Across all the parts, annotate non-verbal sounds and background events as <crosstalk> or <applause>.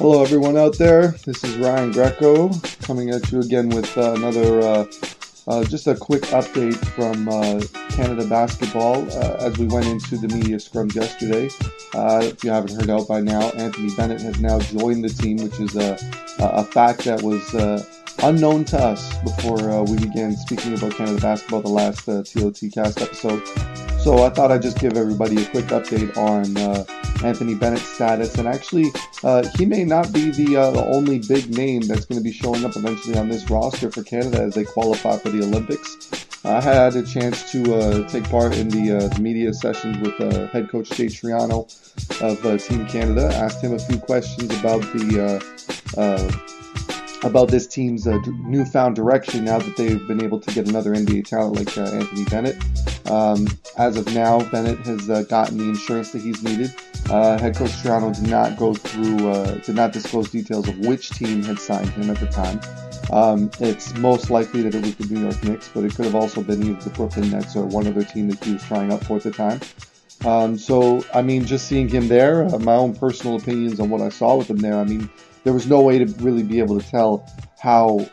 Hello, everyone out there. This is Ryan Greco coming at you again with uh, another, uh, uh, just a quick update from uh, Canada basketball uh, as we went into the media scrum yesterday. Uh, if you haven't heard out by now, Anthony Bennett has now joined the team, which is a, a fact that was unknown to us before we began speaking about Canada basketball the last TOT cast episode. So I thought I'd just give everybody a quick update on Anthony Bennett's status. And actually, uh, he may not be the, uh, the only big name that's going to be showing up eventually on this roster for Canada as they qualify for the Olympics. I had a chance to uh, take part in the, uh, the, media sessions with uh, head coach Jay Triano of uh, Team Canada. Asked him a few questions about the about this team's uh, newfound direction now that they've been able to get another NBA talent like uh, Anthony Bennett. Um, as of now, Bennett has uh, gotten the insurance that he's needed. Uh, head coach Triano did not go through, uh, did not disclose details of which team had signed him at the time. Um, it's most likely that it was the New York Knicks, but it could have also been either the Brooklyn Nets or one other team that he was trying out for at the time. Um, so, I mean, just seeing him there, uh, my own personal opinions on what I saw with him there, I mean, there was no way to really be able to tell how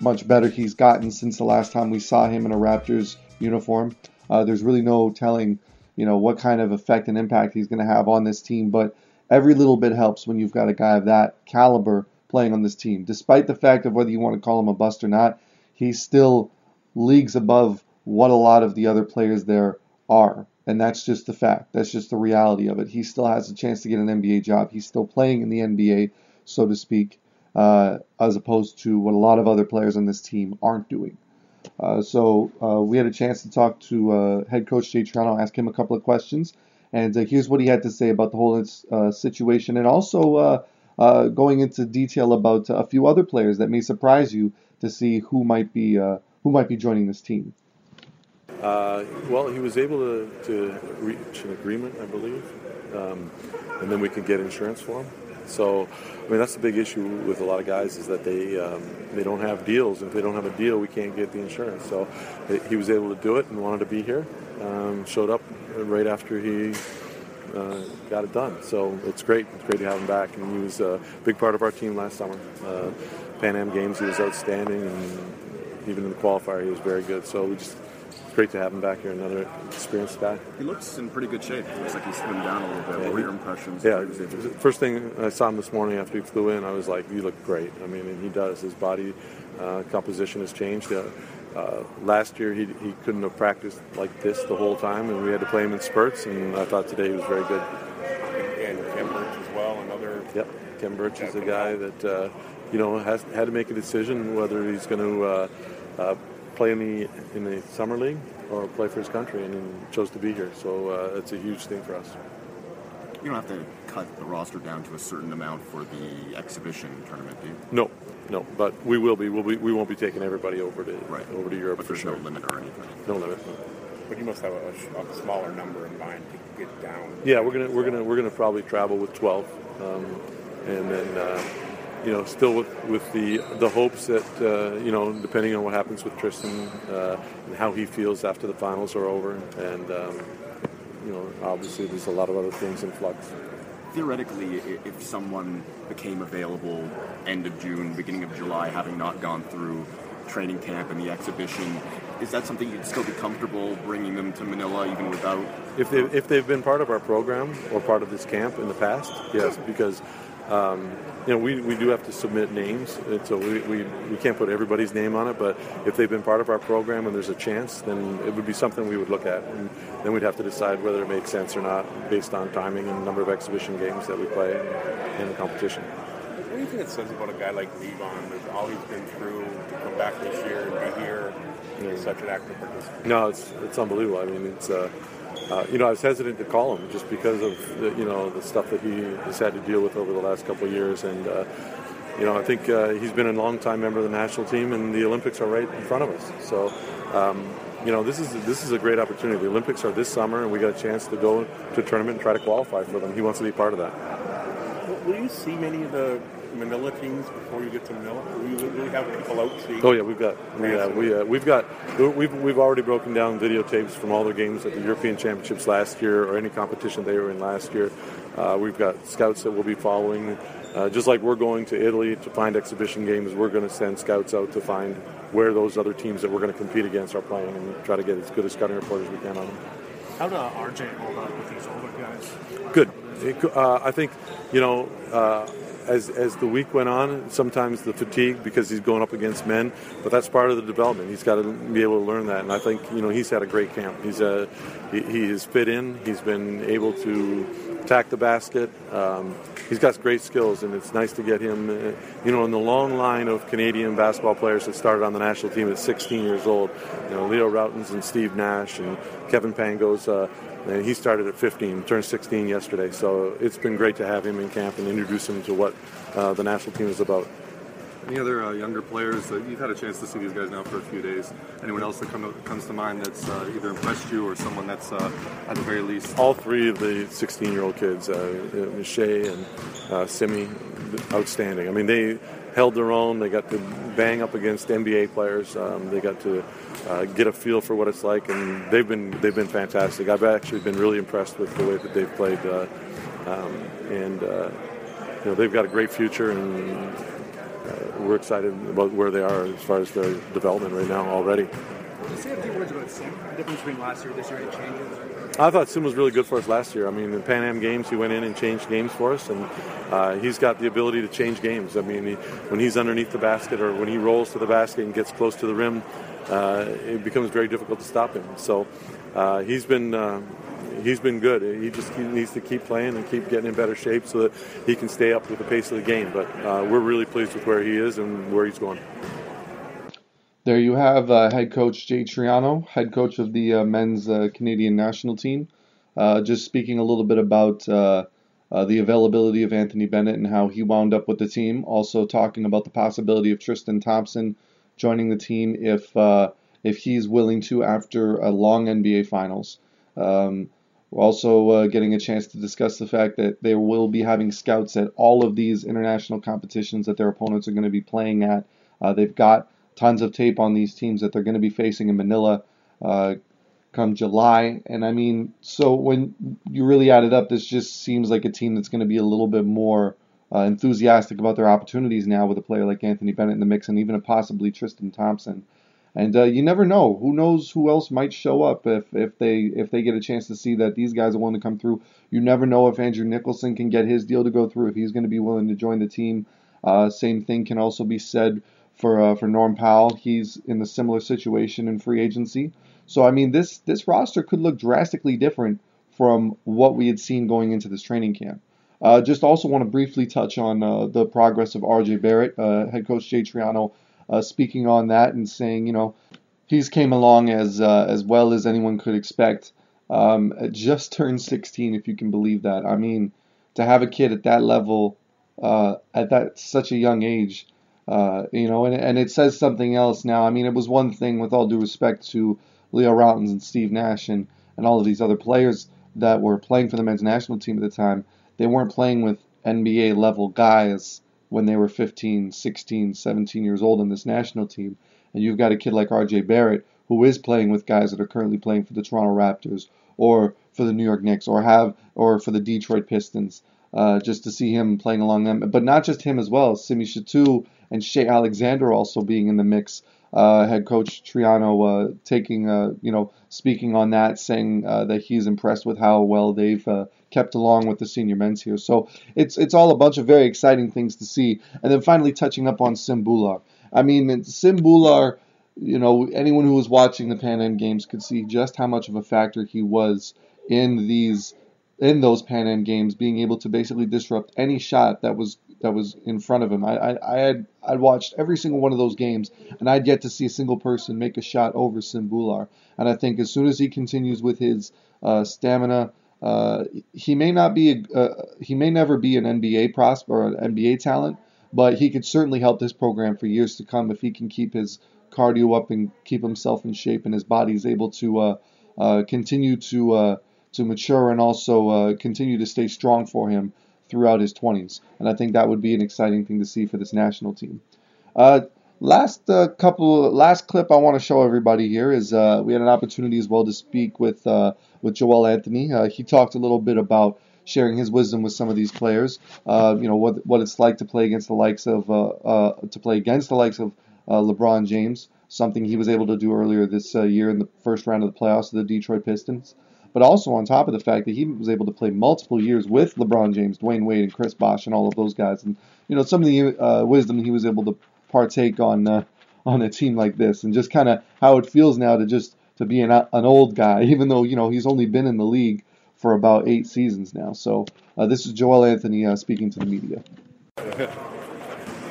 much better he's gotten since the last time we saw him in a Raptors uniform. Uh, there's really no telling, you know, what kind of effect and impact he's going to have on this team. But every little bit helps when you've got a guy of that caliber playing on this team. Despite the fact of whether you want to call him a bust or not, he's still leagues above what a lot of the other players there are. And that's just the fact. That's just the reality of it. He still has a chance to get an NBA job. He's still playing in the NBA, so to speak, uh, as opposed to what a lot of other players on this team aren't doing. Uh, so uh, we had a chance to talk to uh, head coach Jay Triano, ask him a couple of questions, and uh, here's what he had to say about the whole uh, situation, and also going into detail about a few other players that may surprise you to see who might be who might be joining this team. well, he was able to, to, reach an agreement, I believe, um, and then we could get insurance for him. So, I mean, that's the big issue with a lot of guys is that they um, they don't have deals. And if they don't have a deal, we can't get the insurance. So, he was able to do it and wanted to be here. Um, showed up right after he uh, got it done. So it's great. It's great to have him back. And he was a big part of our team last summer. Uh, Pan Am Games, he was outstanding, and even in the qualifier, he was very good. So we just great to have him back here, another experienced guy. He looks in pretty good shape. It looks like he's slimmed down a little bit. Yeah, what are your impressions? Yeah, first thing I saw him this morning after he flew in, I was like, "You look great." I mean, and he does. His body uh, composition has changed. Uh, uh, last year, he, he couldn't have practiced like this the whole time, and we had to play him in spurts. And I thought today he was very good. And, and Khem Birch as well, another. Yep, Khem Birch is a guy that uh, you know has had to make a decision whether he's going to uh, uh, play in the in the summer league or play for his country, and he chose to be here. So uh, it's a huge thing for us. You don't have to cut the roster down to a certain amount for the exhibition tournament, do you? No, no, but we will be. We'll be we won't be taking everybody over to right. over to Europe but for sure. No limit or anything. No limit. But you must have a, a, smaller number in mind to get down. Yeah, we're gonna we're gonna we're gonna probably travel with twelve, um, and then. Uh, you know, still with, with the the hopes that uh, you know, depending on what happens with Tristan uh, and how he feels after the finals are over, and um, you know, obviously there's a lot of other things in flux. Theoretically, if someone became available end of June, beginning of July, having not gone through training camp and the exhibition. Is that something you'd still be comfortable bringing them to Manila even without? If they if they've been part of our program or part of this camp in the past, yes, because um, you know, we, we do have to submit names, and so we, we, we can't put everybody's name on it, but if they've been part of our program and there's a chance, then it would be something we would look at. And then we'd have to decide whether it makes sense or not based on timing and number of exhibition games that we play in the competition. What do you think it says about a guy like Devon, with all he's been through, to come back this year and be here, yeah. such an active participant? No, it's, it's unbelievable. I mean, it's. Uh, uh, you know, I was hesitant to call him just because of the, you know the stuff that he has had to deal with over the last couple of years, and uh, you know I think uh, he's been a long-time member of the national team, and the Olympics are right in front of us. So, um, you know, this is this is a great opportunity. The Olympics are this summer, and we got a chance to go to a tournament and try to qualify for them. He wants to be part of that. Will you see many of the Manila teams before you get to Manila? We, we have people out seeing. Oh yeah, we've got yeah we uh, we've got we've we've already broken down videotapes from all their games at the European Championships last year or any competition they were in last year. Uh, we've got scouts that we'll be following. Uh, just like we're going to Italy to find exhibition games, we're going to send scouts out to find where those other teams that we're going to compete against are playing and try to get as good a scouting report as we can on them. How does RJ hold up with these older guys? Good. Uh, I think, you know, uh, as as the week went on, sometimes the fatigue because he's going up against men, but that's part of the development. He's got to be able to learn that, and I think you know he's had a great camp. He's a he, he has fit in. He's been able to attack the basket. Um, he's got great skills, and it's nice to get him. Uh, you know, in the long line of Canadian basketball players that started on the national team at 16 years old, you know, Leo Rautins and Steve Nash and Kevin Pangos. Uh, and he started at 15, turned 16 yesterday. So it's been great to have him in camp and introduce him to what uh, the national team is about. Any other uh, younger players that you've had a chance to see these guys now for a few days? Anyone else that come to, comes to mind that's uh, either impressed you or someone that's uh, at the very least? All three of the 16-year-old kids, uh, Miche and uh, Simi, outstanding. I mean, they held their own. They got to bang up against NBA players. Um, they got to uh, get a feel for what it's like, and they've been they've been fantastic. I've actually been really impressed with the way that they've played, uh, um, and uh, you know they've got a great future, and uh, we're excited about where they are as far as their development right now already. Can you say a few words about the difference between last year and this year? Any changes? I thought Sim was really good for us last year. I mean, in Pan Am games, he went in and changed games for us, and uh, he's got the ability to change games. I mean, he, when he's underneath the basket or when he rolls to the basket and gets close to the rim, uh, it becomes very difficult to stop him. So uh, he's been uh, he's been good. He just needs to keep playing and keep getting in better shape so that he can stay up with the pace of the game. But uh, we're really pleased with where he is and where he's going. There you have uh, head coach Jay Triano, head coach of the uh, men's uh, Canadian national team, uh, just speaking a little bit about uh, uh, the availability of Anthony Bennett and how he wound up with the team. Also talking about the possibility of Tristan Thompson joining the team if if he's willing to after a long NBA finals. Um, we're also getting a chance to discuss the fact that they will be having scouts at all of these international competitions that their opponents are going to be playing at. they've got tons of tape on these teams that they're going to be facing in Manila uh, come July. And I mean, so when you really add it up, this just seems like a team that's going to be a little bit more uh, enthusiastic about their opportunities now with a player like Anthony Bennett in the mix and even possibly Tristan Thompson. And uh, you never know. Who knows who else might show up if, if they if they get a chance to see that these guys are willing to come through. You never know if Andrew Nicholson can get his deal to go through if he's going to be willing to join the team. Uh, same thing can also be said for uh, for Norm Powell. He's in a similar situation in free agency. So I mean, this this roster could look drastically different from what we had seen going into this training camp. Uh, just also want to briefly touch on uh, the progress of RJ Barrett, uh, head coach Jay Triano, uh, speaking on that and saying, you know, he's came along as uh, as well as anyone could expect. Um, just <laughs> turned 16, if you can believe that. I mean, to have a kid at that level, at that such a young age, uh, you know, and, and it says something else now. I mean, it was one thing, with all due respect to Leo Rautins and Steve Nash and, and all of these other players that were playing for the men's national team at the time. They weren't playing with NBA level guys when they were 15, 16, 17 years old in this national team. And you've got a kid like RJ Barrett who is playing with guys that are currently playing for the Toronto Raptors or for the New York Knicks or have or for the Detroit Pistons. Uh, just to see him playing along them, but not just him as well. Simi Shittu and Shai Alexander also being in the mix uh, head coach Triano uh, taking, uh, you know, speaking on that, saying uh, that he's impressed with how well they've uh, kept along with the senior men's here. So it's it's all a bunch of very exciting things to see. And then finally touching up on Sim Bhullar. I mean, Sim Bhullar, you know, anyone who was watching the Pan Am Games could see just how much of a factor he was in these in those Pan Am Games, being able to basically disrupt any shot that was that was in front of him. I, I, I had I'd watched every single one of those games, and I'd yet to see a single person make a shot over Sim Bhullar. And I think as soon as he continues with his uh, stamina, uh, he may not be a, uh, he may never be an NBA prospect or an NBA talent, but he could certainly help this program for years to come if he can keep his cardio up and keep himself in shape and his body is able to uh, uh, continue to uh, to mature and also continue to stay strong for him throughout his 20s. And I think that would be an exciting thing to see for this national team. Uh, last uh, couple, last clip I want to show everybody here is uh, we had an opportunity as well to speak with uh, with Joel Anthony. Uh, he talked a little bit about sharing his wisdom with some of these players. Uh, you know what what it's like to play against the likes of to play against the likes of LeBron James. Something he was able to do earlier this year in the first round of the playoffs of the Detroit Pistons but also on top of the fact that he was able to play multiple years with LeBron James, Dwyane Wade, and Chris Bosh, and all of those guys, and you know some of the uh, wisdom he was able to partake on uh, on a team like this, and just kind of how it feels now to just to be an, an old guy, <laughs> even though you know he's only been in the league for about eight seasons now. So uh, this is Joel Anthony uh, speaking to the media. <laughs>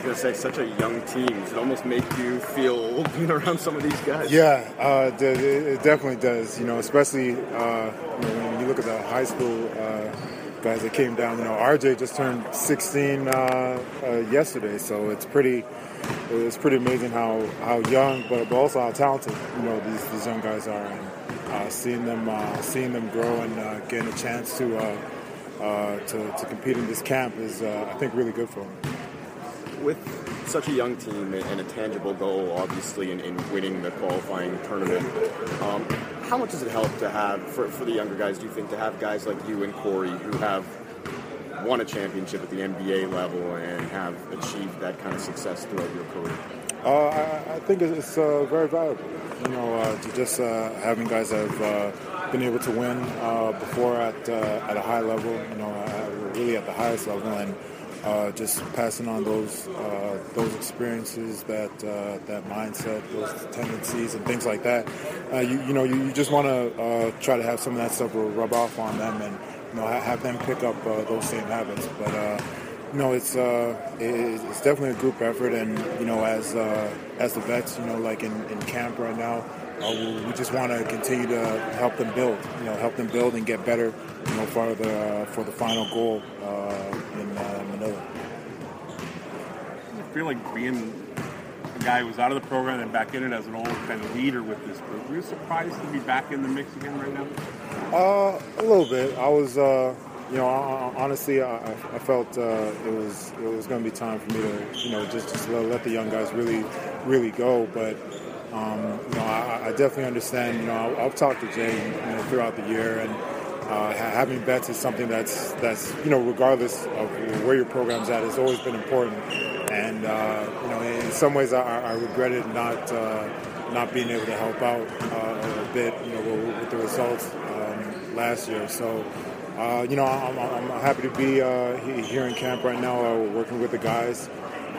gonna say such a young team. Does it almost make you feel old being around some of these guys? Yeah, uh, it definitely does. You know, especially uh, when you look at the high school uh, guys that came down. You know, RJ just turned 16 uh, uh, yesterday, so it's pretty. It's pretty amazing how, how young, but, but also how talented you know these, these young guys are, and uh, seeing them seeing them grow and getting a chance to, to to compete in this camp is I think really good for them with such a young team and a tangible goal, obviously, in, in winning the qualifying tournament, um, how much does it help to have, for, for the younger guys, do you think, to have guys like you and Cory who have won a championship at the NBA level and have achieved that kind of success throughout your career? Uh, I, I, think it's uh, very valuable. You know, uh, to just uh, having guys that have uh, been able to win uh, before at at a high level. You know, really at the highest level, and uh, just passing on those uh, those experiences, that uh, that mindset, those tendencies, and things like that. Uh, you, you know, you, you just want to uh, try to have some of that stuff rub off on them, and you know, have them pick up uh, those same habits. But you know, it's it's definitely a group effort, and you know, as as the vets, you know, like in, in camp right now. Uh, we just want to continue to help them build, you know, help them build and get better, you know, for the uh, for the final goal uh, in uh, Manila. I feel like being a guy who was out of the program and back in it as an old kind of leader with this group. Were you surprised to be back in the mix again right now? Uh, a little bit. I was. Uh, you know, honestly, I, I felt uh, it was it was going to be time for me to, you know, just just let the young guys really, really go. But um, you know, I, I, definitely understand. You know, I've talked to Jay you know, throughout the year, and uh, having bets is something that's that's you know, regardless of where your program's at, has always been important. And uh, you know, in some ways, I, I regretted not uh, not being able to help out uh, a bit, you know, with, with the results um, last year. So. Uh, you know, I'm, I'm, happy to be uh, here in camp right now, working with the guys.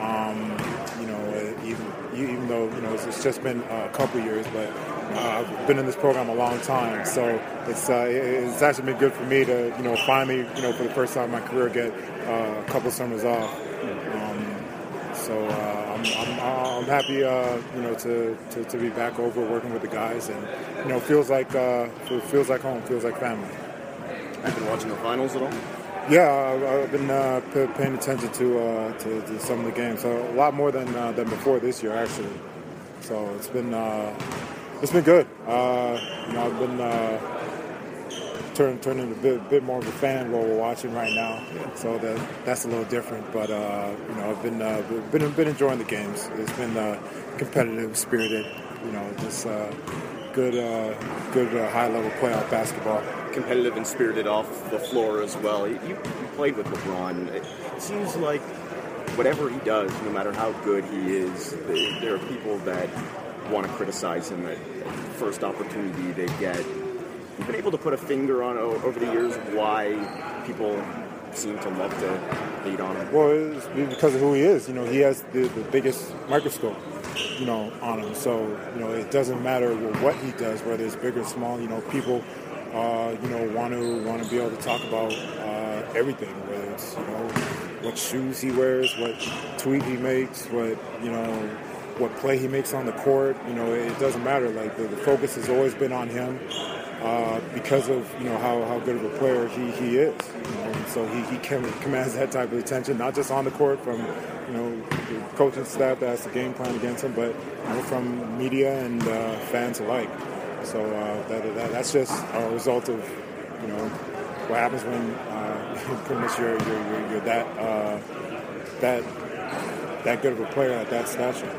Um, even even though you know it's, just been a couple years, but uh, I've been in this program a long time, so it's uh, it's actually been good for me to you know finally you know for the first time in my career get uh, a couple summers off. Um, so uh, I'm, I'm, I'm, happy uh, you know to, to, to, be back over working with the guys, and you know feels like uh, feels like home, feels like family. Have you been watching the finals at all? Yeah, I've been uh, paying attention to, uh, to, to some of the games, so a lot more than uh, than before this year actually. So it's been uh, it's been good. Uh, you know, I've been uh, turning turning a bit, bit more of a fan while we're watching right now, so that that's a little different. But you know, I've been been been enjoying the games. It's been competitive, spirited. You know, just good uh, good uh, high level playoff basketball competitive and spirited off the floor as well. You, you played with LeBron. It seems like whatever he does, no matter how good he is, there are people that want to criticize him at first opportunity they get. You've been able to put a finger on over the years why people seem to love to hate on him. Well, it's because of who he is. You know, he has the, the biggest microscope, you know, on him. So you know, it doesn't matter what he does, whether it's big or small. You know, people, uh, you know, want to want to be able to talk about uh, everything, whether it's you know what shoes he wears, what tweet he makes, what you know, what play he makes on the court. You know, it doesn't matter. Like the, the focus has always been on him uh, because of you know how, how good of a player he, he is. And so he, he <laughs> commands that type of attention, not just on the court from you know the coaching staff that has the game plan against him, but you know, from media and uh, fans alike. So uh, that, that, that's just a result of you know what happens when uh, <laughs> you're, you're, you're, you're that uh, that that good of a player at that stature.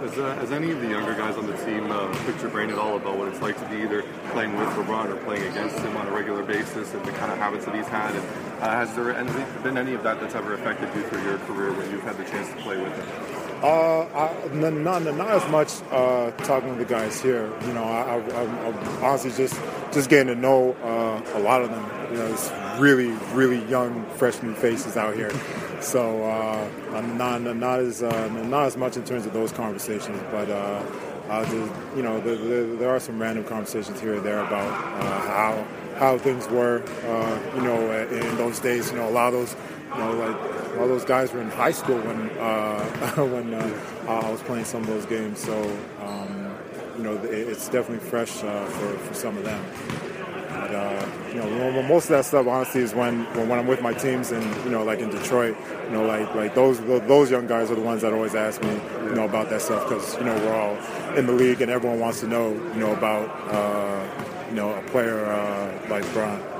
Has, uh, has any of the younger guys on the team uh, picked your brain at all about what it's like to be either playing with LeBron or playing against him on a regular basis and the kind of habits that he's had? And uh, has there been any of that that's ever affected you through your career when you've had the chance to play with him? Uh, I, not, not as much uh, talking with the guys here. You know, I, am honestly just just getting to know uh, a lot of them. You know, it's really, really young, freshman faces out here. <laughs> So uh, not not as uh, not as much in terms of those conversations, but uh, uh you know there, there, there, are some random conversations here and there about uh, how how things were. Uh, you know, in those days, you know, a lot of those, you know, like all those guys were in high school when <laughs> when I was playing some of those games. So um, you know, it's definitely fresh for for some of them. But, uh, you know, most of that stuff honestly is when, when I'm with my teams and you know, like in Detroit, you know, like like those those young guys are the ones that always ask me, you know, about that stuff because you know we're all in the league and everyone wants to know, you know, about uh, you know a player uh, like Bron.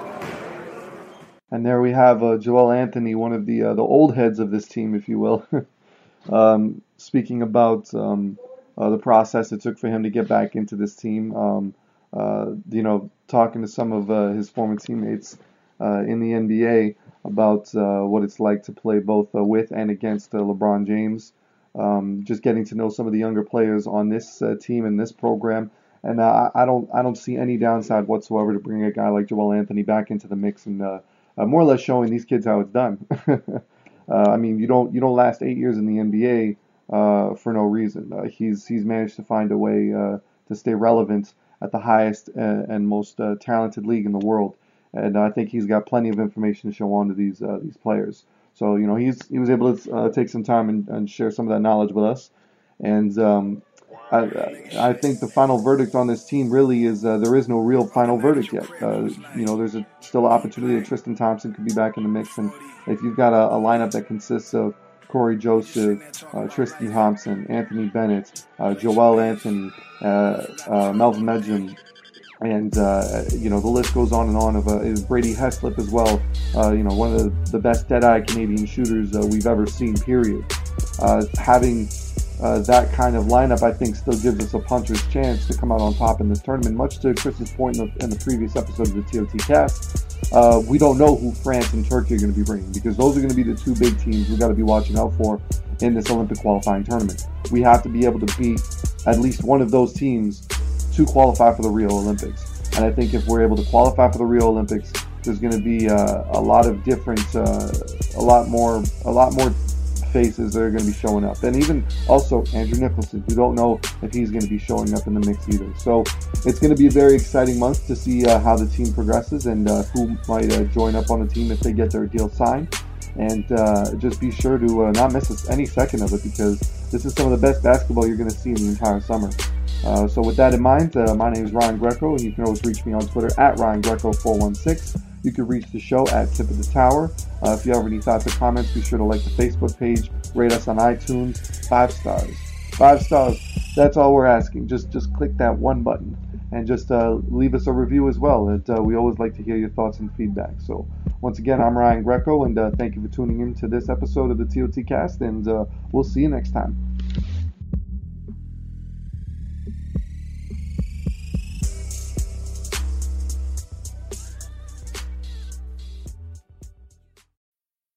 And there we have uh, Joel Anthony, one of the uh, the old heads of this team, if you will, <laughs> um, speaking about um, uh, the process it took for him to get back into this team. Um, uh, you know, talking to some of uh, his former teammates uh, in the NBA about what it's like to play both with and against LeBron James. Um, just getting to know some of the younger players on this team and this program. And uh, I don't I don't see any downside whatsoever to bringing a guy like Joel Anthony back into the mix and uh, uh, more or less showing these kids how it's done. <laughs> I mean, you don't you don't last eight years in the NBA for no reason. he's he's managed to find a way to stay relevant at the highest uh, and most uh, talented league in the world. And I think he's got plenty of information to show on to these uh, these players. So you know he's he was able to take some time and, and, share some of that knowledge with us. And um, I, I, think the final verdict on this team really is uh, there is no real final verdict yet. Uh, you know, there's a, still opportunity that Tristan Thompson could be back in the mix, and if you've got a, a lineup that consists of Cory Joseph, uh, Tristan Thompson, Anthony Bennett, uh, Joel Anthony, uh, uh Melvin Ejim, and uh, you know the list goes on and on. Of uh, Brady Heslip as well. you know one of the, the best dead-eye Canadian shooters we've ever seen. Period. having uh, that kind of lineup, I think, still gives us a puncher's chance to come out on top in this tournament. Much to Chris's point in the, in the previous episode of the TOT cast, uh, we don't know who France and Turkey are going to be bringing because those are going to be the two big teams we've got to be watching out for in this Olympic qualifying tournament. We have to be able to beat at least one of those teams to qualify for the Rio Olympics. And I think if we're able to qualify for the Rio Olympics, there's going to be uh, a lot of different, uh, a lot more, a lot more faces that are going to be showing up. And even also Andrew Nicholson, you don't know if he's going to be showing up in the mix either. So it's going to be a very exciting month to see uh, how the team progresses and uh, who might uh, join up on the team if they get their deal signed. And uh, just be sure to uh, not miss any second of it because this is some of the best basketball you're going to see in the entire summer. Uh, so with that in mind, my name is Ryan Greco, and you can always reach me on Twitter at Ryan Greco416. You can reach the show at Tip of the Tower. Uh, if you have any thoughts or comments, be sure to like the Facebook page, rate us on iTunes, five stars. Five stars. That's all we're asking. Just just click that one button and just uh, leave us a review as well. It, uh, we always like to hear your thoughts and feedback. So once again, I'm Ryan Greco, and uh, thank you for tuning in to this episode of the TOT Cast, and uh, we'll see you next time.